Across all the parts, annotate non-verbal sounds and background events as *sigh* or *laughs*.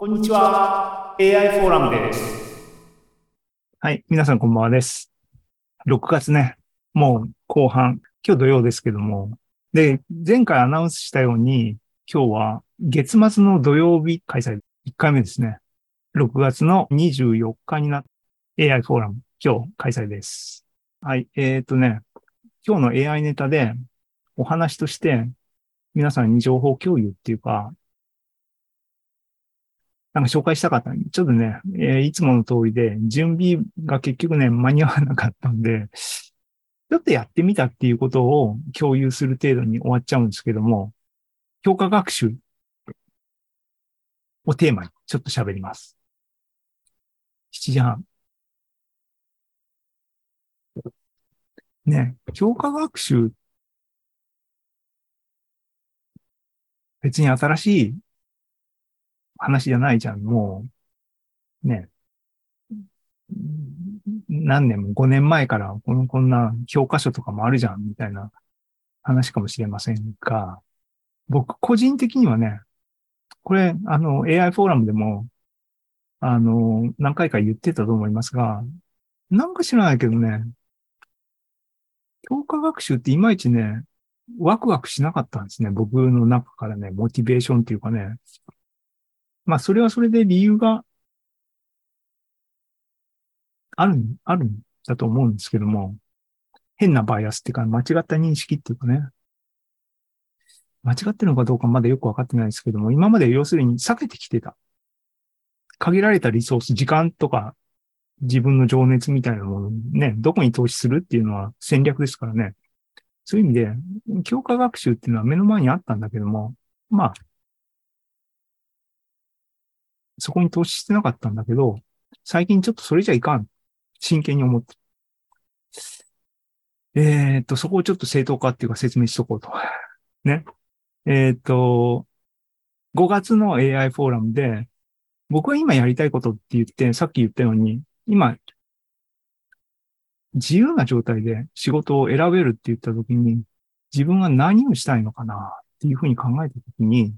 こんにちは。AI フォーラムです。はい。皆さんこんばんはです。6月ね、もう後半、今日土曜ですけども。で、前回アナウンスしたように、今日は月末の土曜日開催、1回目ですね。6月の24日になっ AI フォーラム、今日開催です。はい。えっ、とね、今日の AI ネタでお話として皆さんに情報共有っていうか、なんか紹介したかった。ちょっとね、えーいつもの通りで、準備が結局ね、間に合わなかったんで、ちょっとやってみたっていうことを共有する程度に終わっちゃうんですけども、教科学習をテーマにちょっと喋ります。7時半。ね、教科学習、別に新しい話じゃないじゃん、もう。ね。何年も、5年前からこの、こんな教科書とかもあるじゃん、みたいな話かもしれませんが、僕個人的にはね、これ、あの、AI フォーラムでも、あの、何回か言ってたと思いますが、なんか知らないけどね、教科学習っていまいちね、ワクワクしなかったんですね。僕の中からね、モチベーションっていうかね。まあ、それはそれで理由がある、あるんだと思うんですけども、変なバイアスっていうか、間違った認識っていうかね。間違ってるのかどうかまだよくわかってないですけども、今まで要するに避けてきてた。限られたリソース、時間とか、自分の情熱みたいなものね、どこに投資するっていうのは戦略ですからね。そういう意味で、教科学習っていうのは目の前にあったんだけども、まあ、そこに投資してなかったんだけど、最近ちょっとそれじゃいかん。真剣に思って。えーっと、そこをちょっと正当化っていうか説明しとこうと。ね。えーっと、5月の AI フォーラムで、僕は今やりたいことって言って、さっき言ったように、今、自由な状態で仕事を選べるって言ったときに、自分は何をしたいのかなっていうふうに考えたときに、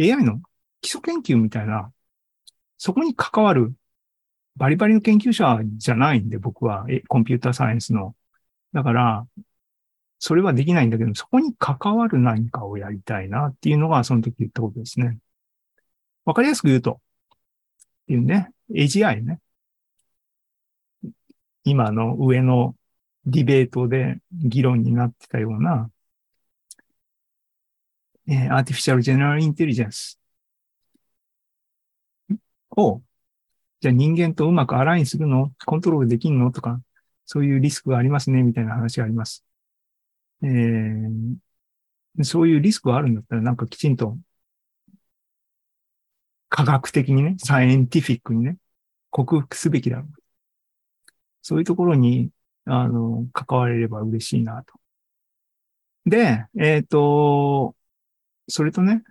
AI の基礎研究みたいな、そこに関わるバリバリの研究者じゃないんで、僕は、コンピューターサイエンスの。だから、それはできないんだけど、そこに関わる何かをやりたいなっていうのが、その時言ったことですね。わかりやすく言うと、っていうね、AGI ね。今の上のディベートで議論になってたような、えー、Artificial General Intelligence を、じゃあ人間とうまくアラインするの？コントロールできんの？とか、そういうリスクがありますね、みたいな話があります。えー、そういうリスクがあるんだったら、なんかきちんと、科学的にね、サイエンティフィックにね、克服すべきだろう。そういうところに、あの、関われれば嬉しいなと。で、えっ、と、それとね、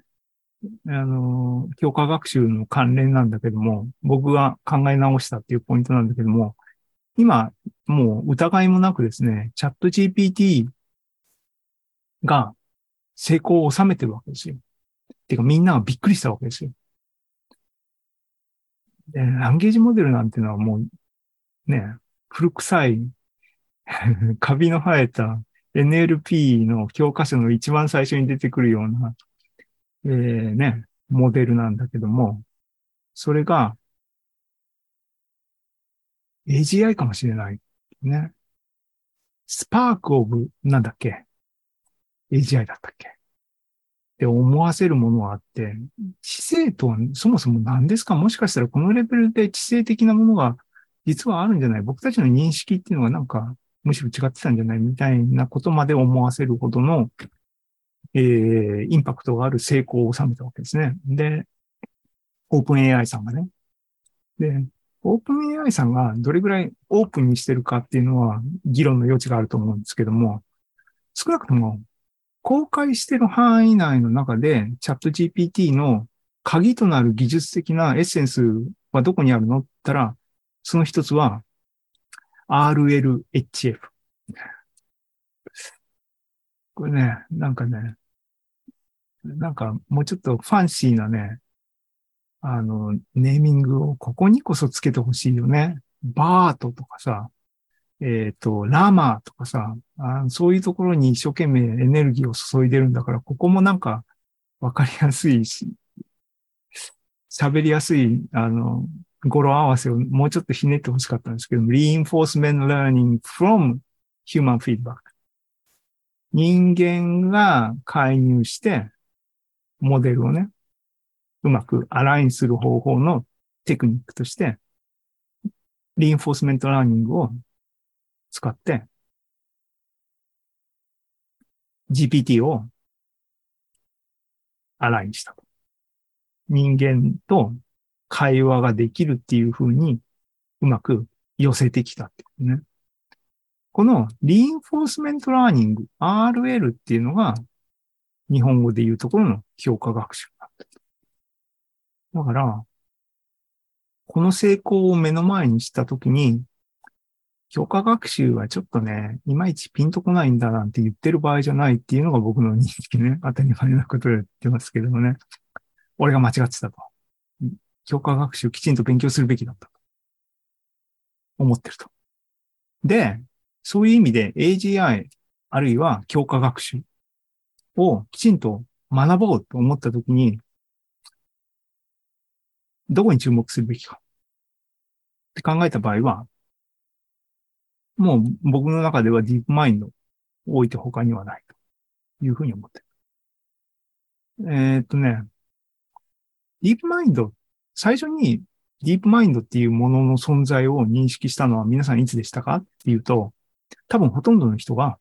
あの、教科学習の関連なんだけども、僕が考え直したっていうポイントなんだけども、今、もう疑いもなくですね、チャット GPT が成功を収めてるわけですよ。てかみんながびっくりしたわけですよ。で、ランゲージモデルなんていうのはもう、ね、古臭い、*laughs* カビの生えた NLP の教科書の一番最初に出てくるような、えー、ね、モデルなんだけども、それが AGI かもしれない。ね。スパークオブ、なんだっけ ?AGI だったっけ？って思わせるものがあって、知性とはそもそも何ですか？もしかしたらこのレベルで知性的なものが実はあるんじゃない？僕たちの認識っていうのがなんかむしろ違ってたんじゃないみたいなことまで思わせるほどの、えー、インパクトがある成功を収めたわけですね。で、オープン AI さんがね。で、オープン AI さんがどれぐらいオープンにしてるかっていうのは議論の余地があると思うんですけども、少なくとも公開してる範囲内の中でチャット GPT の鍵となる技術的なエッセンスはどこにあるのって言ったら、その一つは RLHF。これね、なんかね、なんかもうちょっとファンシーなね、あの、ネーミングをここにこそつけてほしいよね。バートとかさ、えっ、と、ラマーとかさあ、そういうところに一生懸命エネルギーを注いでるんだから、ここもなんかわかりやすいし、喋りやすい、あの、語呂合わせをもうちょっとひねってほしかったんですけど、reinforcement learning from human feedback。人間が介入して、モデルをね、うまく align する方法のテクニックとして、 reinforcement learning を使って、GPT を align した。人間と会話ができるっていう風にうまく寄せてきたっていうね。この reinforcement learning、RL っていうのが日本語で言うところの強化学習だった。だから、この成功を目の前にしたときに、強化学習はちょっとね、いまいちピンとこないんだなんて言ってる場合じゃないっていうのが僕の認識ね。当たり前なことで言ってますけどもね。俺が間違ってたと。評価学習をきちんと勉強するべきだった。思ってると。で、そういう意味で AGI あるいは強化学習をきちんと学ぼうと思ったときに、どこに注目するべきかって考えた場合は、もう僕の中ではディープマインドを置いて他にはないというふうに思ってる。えー、っとね、ディープマインドっ、最初にディープマインドっていうものの存在を認識したのは皆さんいつでしたかっていうと、多分ほとんどの人が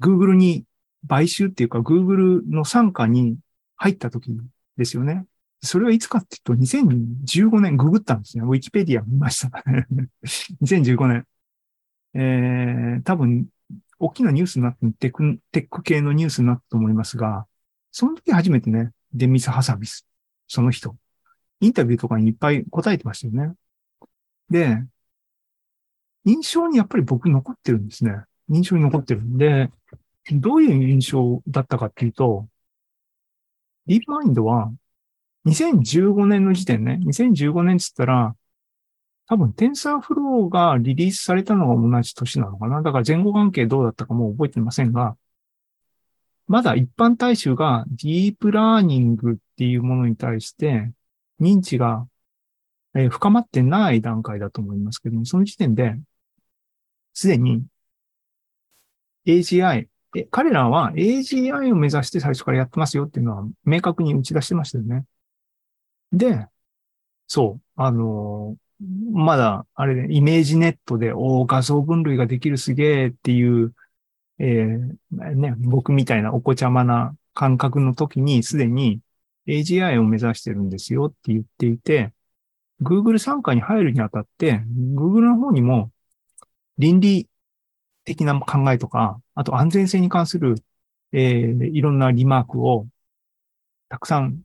Google に買収っていうか Google の傘下に入った時ですよね。それはいつかっていうと、2015年ググったんですね。ウィキペディア見ました。*laughs* 2015年。えー、多分、大きなニュースになってテク、テック系のニュースになったと思いますが、その時初めてね、デミス・ハサビス、その人、インタビューとかにいっぱい答えてましたよね。で、印象にやっぱり僕残ってるんですね。印象に残ってるんで、どういう印象だったかっていうと、ディープマインドは2015年の時点ね、2015年って言ったら、多分、テンサーフローがリリースされたのが同じ年なのかな。だから前後関係どうだったかも覚えてませんが、まだ一般大衆がディープラーニングっていうものに対して認知が、え深まってない段階だと思いますけども、その時点で、すでに AGI、え彼らは AGI を目指して最初からやってますよっていうのは明確に打ち出してましたよね。で、そう、あのまだ、あれで、 ImageNet で、お画像分類ができるすげえっていう、えー、ね、僕みたいなお子ちゃまな感覚の時に、すでに AGI を目指してるんですよって言っていて、Google 参加に入るにあたって、Google の方にも倫理的な考えとか、あと安全性に関する、えー、いろんな remark をたくさん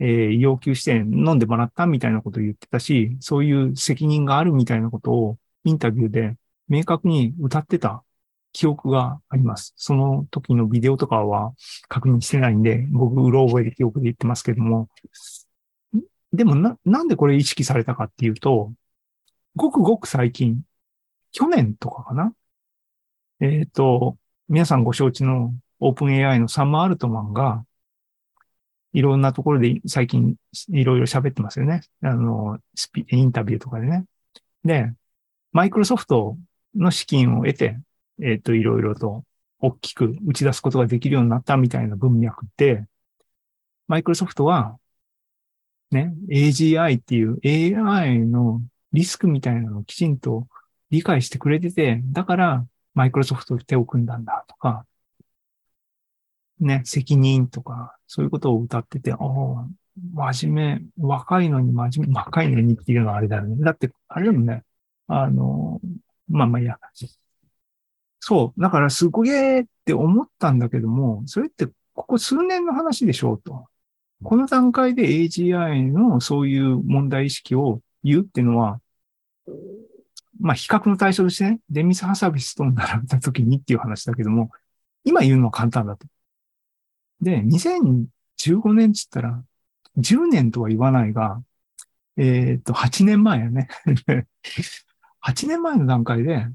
えー、要求して飲んでもらったみたいなことを言ってたし、そういう責任があるみたいなことをインタビューで明確に歌ってた。記憶があります。その時のビデオとかは確認してないんで、僕、うろ覚えで記憶で言ってますけども。でもな、なんでこれ意識されたかっていうと、ごくごく最近、去年とかかな？えっ、ー、と、皆さんご承知のオープン AI のサム・アルトマンが、いろんなところで最近いろいろ喋ってますよね。あの、スピ、インタビューとかでね。で、マイクロソフトの資金を得て、えっ、ー、と、いろいろと大きく打ち出すことができるようになったみたいな文脈で、マイクロソフトは、ね、AGI っていう AI のリスクみたいなのをきちんと理解してくれてて、だからマイクロソフトと手を組んだんだとか、ね、責任とか、そういうことを歌ってて、ああ、真面目、若いのに真面目、若いのにっていうのはあれだよね。だって、あれでもね、あの、まあまあいや。そう。だからすごげーって思ったんだけども、それってここ数年の話でしょうと。この段階で AGI のそういう問題意識を言うっていうのは、まあ比較の対象としてね、デミス・ハサビスと並べた時にっていう話だけども、今言うのは簡単だと。で、2015年っつったら、10年とは言わないが、えっ、と、8年前やね。*laughs* 8年前の段階で、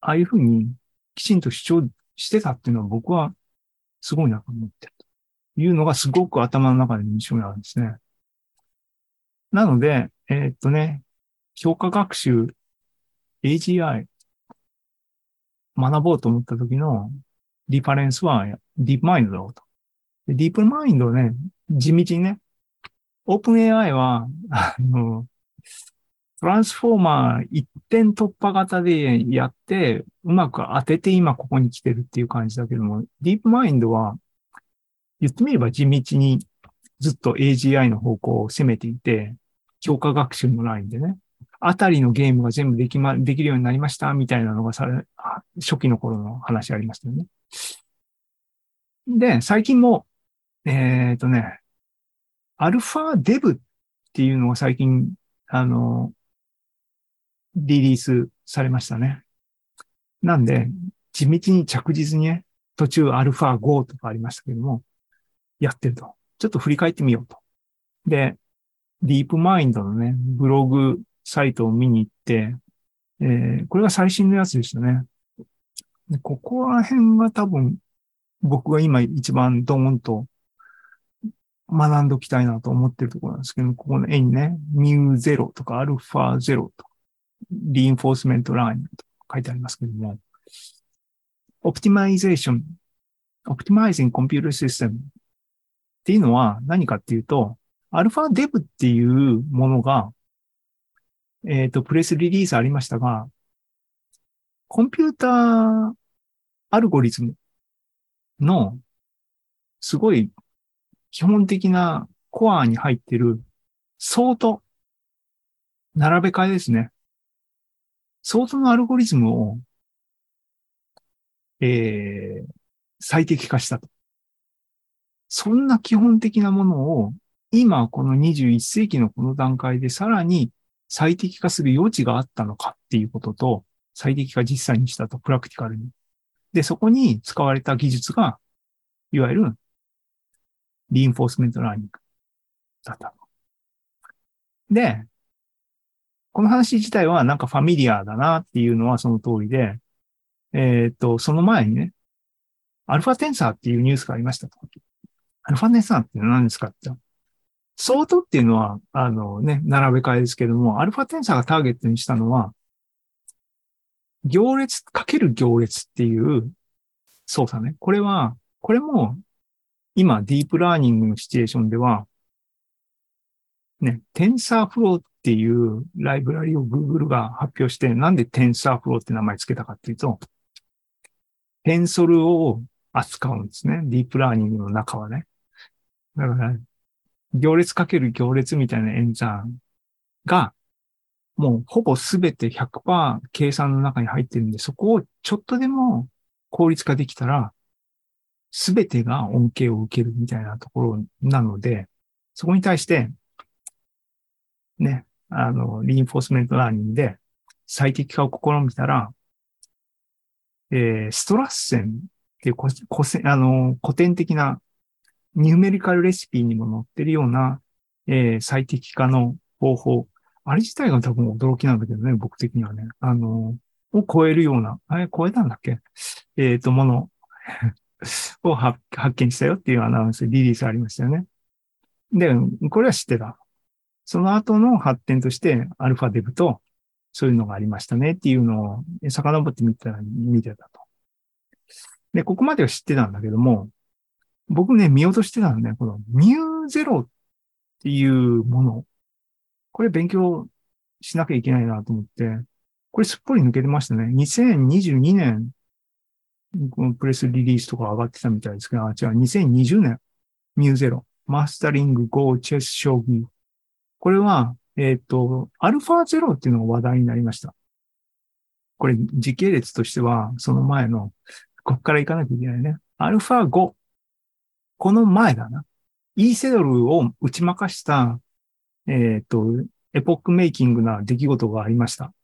ああいうふうにきちんと主張してたっていうのは僕はすごいなと思ってるというのがすごく頭の中で印象にあるんですね。なので、えーっとね、評価学習 AGI 学ぼうと思った時のリファレンスはディープマインドだろうと。ディープマインドをね、地道にね、オープン AI は、あの、トランスフォーマー一点突破型でやって、うまく当てて今ここに来てるっていう感じだけども、ディープマインドは、言ってみれば地道にずっと AGI の方向を攻めていて、強化学習のラインでね、あたりのゲームが全部できま、できるようになりましたみたいなのがされ、初期の頃の話ありましたよね。で、最近も、えっ、とね、アルファデブっていうのが最近、あの、リリースされましたね。なんで、地道に着実にね、途中アルファ5とかありましたけども、やってると。ちょっと振り返ってみようと。で、ディープマインドのね、ブログサイトを見に行って、えーこれが最新のやつでしたね。でここら辺が多分、僕が今一番ドーンと学んでおきたいなと思ってるところなんですけど、ここの絵にね、ミューゼロとかアルファゼロとか、reinforcement learning と書いてありますけども、 optimization、optimizing computer system っていうのは何かっていうと、 AlphaDev っていうものが、えっ、と、プレスリリースありましたが、コンピューターアルゴリズムのすごい基本的なコアに入ってるソート、並べ替えですね。ソートのアルゴリズムを、えー、最適化したと。そんな基本的なものを今この21世紀のこの段階でさらに最適化する余地があったのかっていうことと、最適化実際にしたと、プラクティカルに。で、そこに使われた技術が、いわゆる reinforcement learning だった。で、この話自体はなんか familiar だなっていうのはその通りで、えっ、と、その前にね、 AlphaTensor っていうニュースがありましたと。 AlphaTensor って何ですかって。ソートっていうのは、あのね、並べ替えですけども、 AlphaTensor がターゲットにしたのは、行列かける行列っていう操作ね。これは、これも今、ディープラーニングのシチュエーションでは、ね、TensorFlow っていうライブラリを Google が発表して、なんで TensorFlow って名前つけたかっていうと、テンソルを扱うんですね。ディープラーニングの中はね。だから、行列かける行列みたいな演算が、もうほぼすべて100%計算の中に入ってるんで、そこをちょっとでも効率化できたら、すべてが恩恵を受けるみたいなところなので、そこに対して、ね、あの、 reinforcement learning で最適化を試みたら、えー、 Strassen っていうここせあの古典的なニューメリカルレシピにも載ってるような、えー最適化の方法。あれ自体が多分驚きなんだけどね、僕的にはね。あの、を超えるような、あれ超えたんだっけ？えっ、と、もの *laughs* を発見したよっていうアナウンス、リリースありましたよね。で、これは知ってた。その後の発展として、アルファデブと、そういうのがありましたねっていうのを、遡ってみたら、見てたと。で、ここまでは知ってたんだけども、僕ね、見落としてたのね、このミューゼロっていうもの。これ勉強しなきゃいけないなと思って、これすっぽり抜けてましたね。2022年、このプレスリリースとか上がってたみたいですけど、あ、違う、2020年、ミューゼロ、マスタリング Go チェス将棋。これは、えっ、と、アルファゼロっていうのが話題になりました。これ、時系列としては、その前の、こっから行かなきゃいけないね。アルファ5。この前だな。イーセドルを打ち負かした、えっ、と、エポックメイキングな出来事がありました。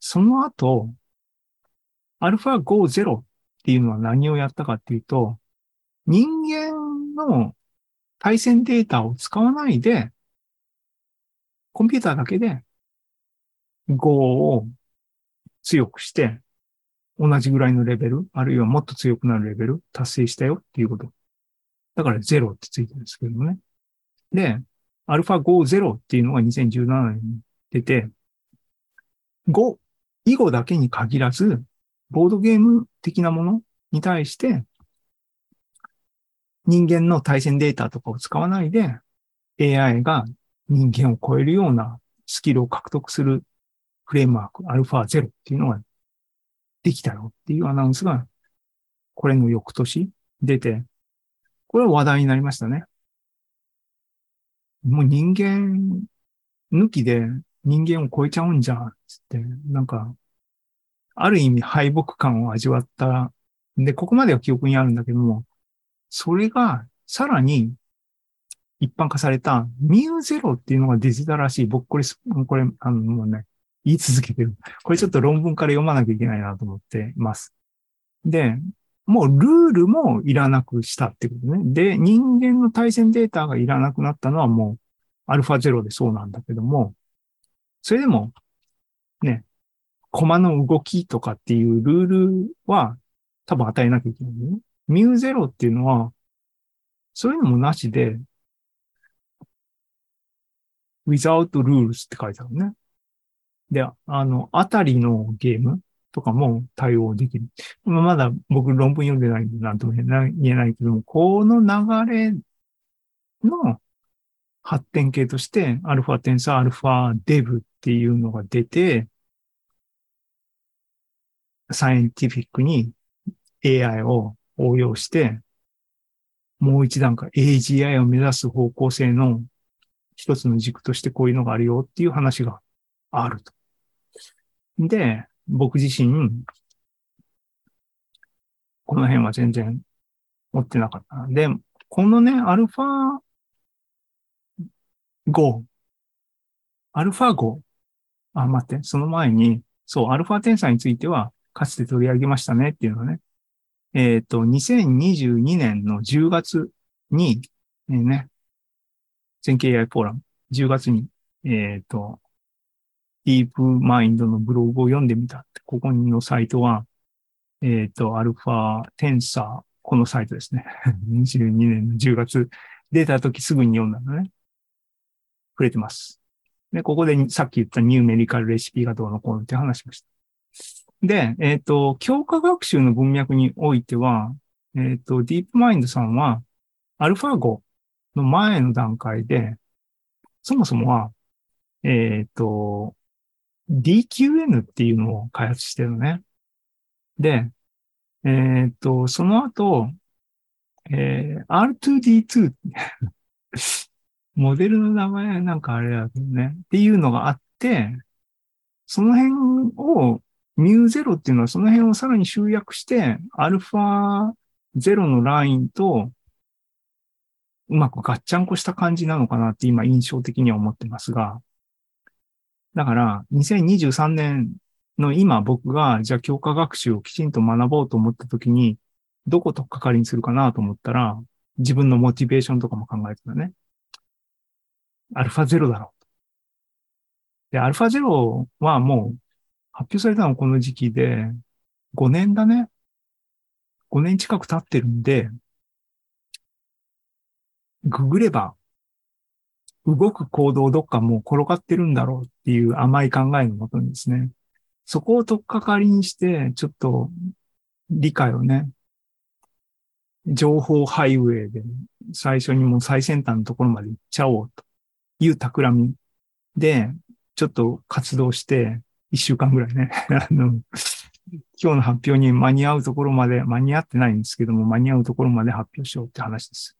その後、アルファ5ゼロっていうのは何をやったかっていうと、人間の対戦データを使わないで、コンピューターだけで Go を強くして、同じぐらいのレベル、あるいはもっと強くなるレベル達成したよっていうこと。だから0ってついてるんですけどね。で、アルファ50っていうのが2017年に出て、5以後だけに限らず、ボードゲーム的なものに対して、人間の対戦データとかを使わないで、AI が人間を超えるようなスキルを獲得するフレームワーク、アルファ0っていうのができたよっていうアナウンスが、これの翌年出て、これは話題になりましたね。もう人間抜きで人間を超えちゃうんじゃん、つって、なんか、ある意味敗北感を味わった。で、ここまでは記憶にあるんだけども、それがさらに一般化されたミューゼロっていうのが出てたらしい。僕これ、これ、あの、もうね、言い続けてる。*laughs* これちょっと論文から読まなきゃいけないなと思っています。で、もうルールもいらなくしたってことね。で、人間の対戦データがいらなくなったのはもうアルファゼロでそうなんだけども、それでも、ね、コマの動きとかっていうルールは多分与えなきゃいけないね。ミューゼロっていうのは、そういうのもなしで、without rules って書いてあるね。で、あの、あたりのゲームとかも対応できる。まあまだ僕論文読んでないんでなんとも言えないけども、この流れの発展系として、アルファテンサー、アルファデブっていうのが出て、サイエンティフィックに AI を応用して、もう一段階 AGI を目指す方向性の一つの軸としてこういうのがあるよっていう話があると。で、僕自身、この辺は全然持ってなかった。で、このね、アルファ5、アルファ5、あ、待って、その前に、そう、アルファテンサについては、かつて取り上げましたねっていうのね、えっ、と、2022年の10月に、えーね、全経 AI フォーラム、10月に、えっ、と、ディープマインドのブログを読んでみたって、ここのサイトは、えっ、と、アルファテンサー、このサイトですね。22年の10月、出た時すぐに読んだのね。触れてます。で、ここでさっき言ったニューメリカルレシピがどうのこうのって話しました。で、えっ、と、強化学習の文脈においては、えっ、と、ディープマインドさんは、アルファ5の前の段階で、そもそもは、えっ、と、DQN っていうのを開発してるのね。で、えっ、と、その後、えー R2D2 *laughs* モデルの名前なんかあれだけどね。っていうのがあって、その辺を、ミューゼロっていうのはその辺をさらに集約して、アルファゼロのラインと、うまくガッチャンコした感じなのかなって今印象的には思ってますが、だから、2023年の今僕が、じゃあ強化学習をきちんと学ぼうと思った時に、どことっかかりにするかなと思ったら、自分のモチベーションとかも考えてたね。アルファゼロだろう。で、アルファゼロはもう発表されたのこの時期で、5年だね。5年近く経ってるんで、ググれば、動く行動どっかもう転がってるんだろうっていう甘い考えのもとにですね、そこを取っかかりにして、ちょっと理解をね、情報ハイウェイで最初にもう最先端のところまで行っちゃおうという企みで、ちょっと活動して、一週間ぐらいね、*laughs* あの、今日の発表に間に合うところまで、間に合ってないんですけども、間に合うところまで発表しようって話です。